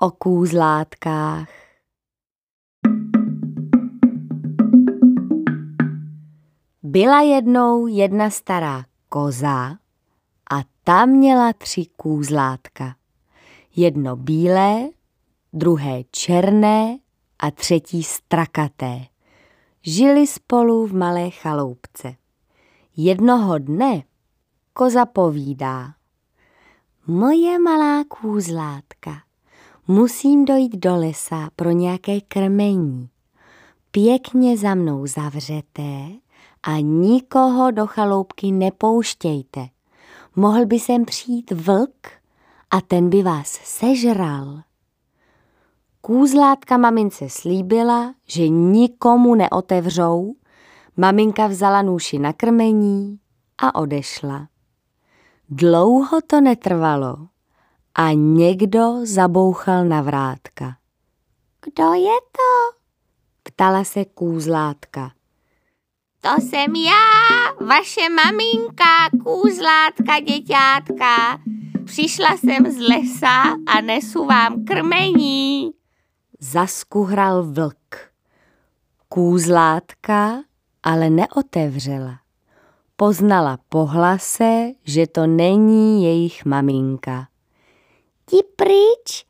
o kůzlátkách. Byla jednou jedna stará koza a ta měla tři kůzlátka. Jedno bílé, druhé černé a třetí strakaté. Žili spolu v malé chaloupce. Jednoho dne koza povídá. Moje malá kůzlátka, musím dojít do lesa pro nějaké krmení. Pěkně za mnou zavřeté a nikoho do chaloupky nepouštějte. Mohl by sem přijít vlk a ten by vás sežral. Kůzlátka mamince slíbila, že nikomu neotevřou, maminka vzala nůši na krmení a odešla. Dlouho to netrvalo a někdo zabouchal na vrátka. Kdo je to? Ptala se kůzlátka. To jsem já, vaše maminka, kůzlátka, děťátka. Přišla jsem z lesa a nesu vám krmení. Zaskuhral vlk. Kůzlátka ale neotevřela. Poznala po hlase, že to není jejich maminka. Ti pryč,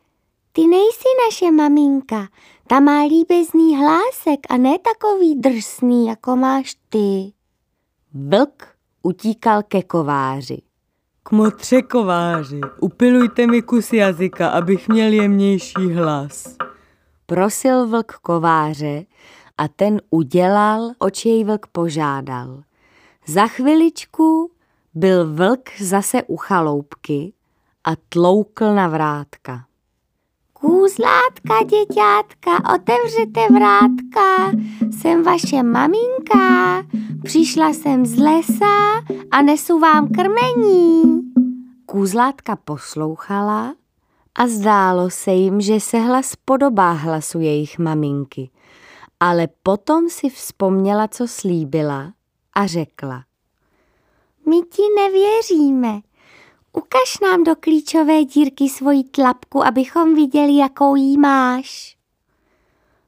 ty nejsi naše maminka, ta má líbezný hlásek a ne takový drsný, jako máš ty. Vlk utíkal ke kováři. Kmotře kováři, upilujte mi kus jazyka, abych měl jemnější hlas. Prosil vlk kováře a ten udělal, oč jej vlk požádal. Za chviličku byl vlk zase u chaloupky a tloukl na vrátka. Kůzlátka, děťátka, otevřete vrátka, jsem vaše maminka, přišla jsem z lesa a nesu vám krmení. Kůzlátka poslouchala a zdálo se jim, že se hlas podobá hlasu jejich maminky. Ale potom si vzpomněla, co slíbila a řekla. My ti nevěříme. Ukaž nám do klíčové dírky svoji tlapku, abychom viděli, jakou jí máš.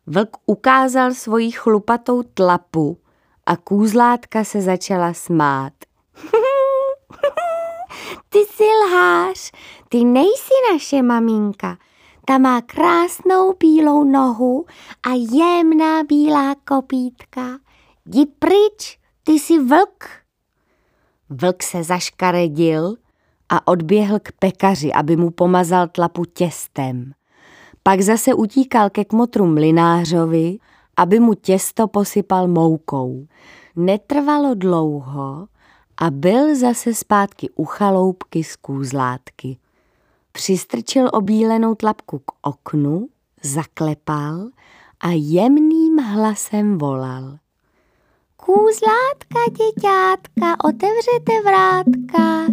Vlk ukázal svoji chlupatou tlapu a kůzlátka se začala smát. ty jsi lhář, ty nejsi naše maminka. Ta má krásnou bílou nohu a jemná bílá kopítka. Jdi pryč, ty jsi vlk. Vlk se zaškaredil a odběhl k pekaři, aby mu pomazal tlapu těstem. Pak zase utíkal ke kmotru mlinářovi, aby mu těsto posypal moukou. Netrvalo dlouho a byl zase zpátky u chaloupky z kůzlátky. Přistrčil obílenou tlapku k oknu, zaklepal a jemným hlasem volal. Kůzlátka, děťátka, otevřete vrátka,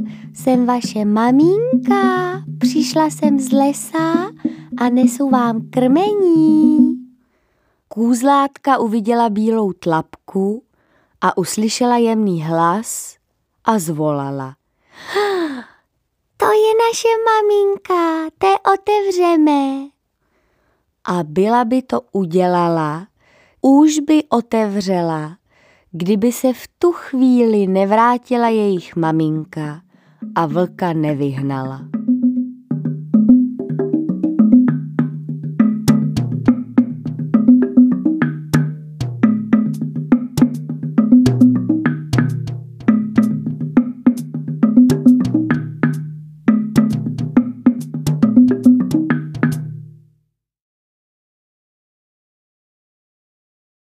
jsem vaše maminka, přišla jsem z lesa a nesu vám krmení. Kůzlátka uviděla bílou tlapku a uslyšela jemný hlas a zvolala. To je naše maminka, té otevřeme. A byla by to udělala, už by otevřela, kdyby se v tu chvíli nevrátila jejich maminka a vlka nevyhnala.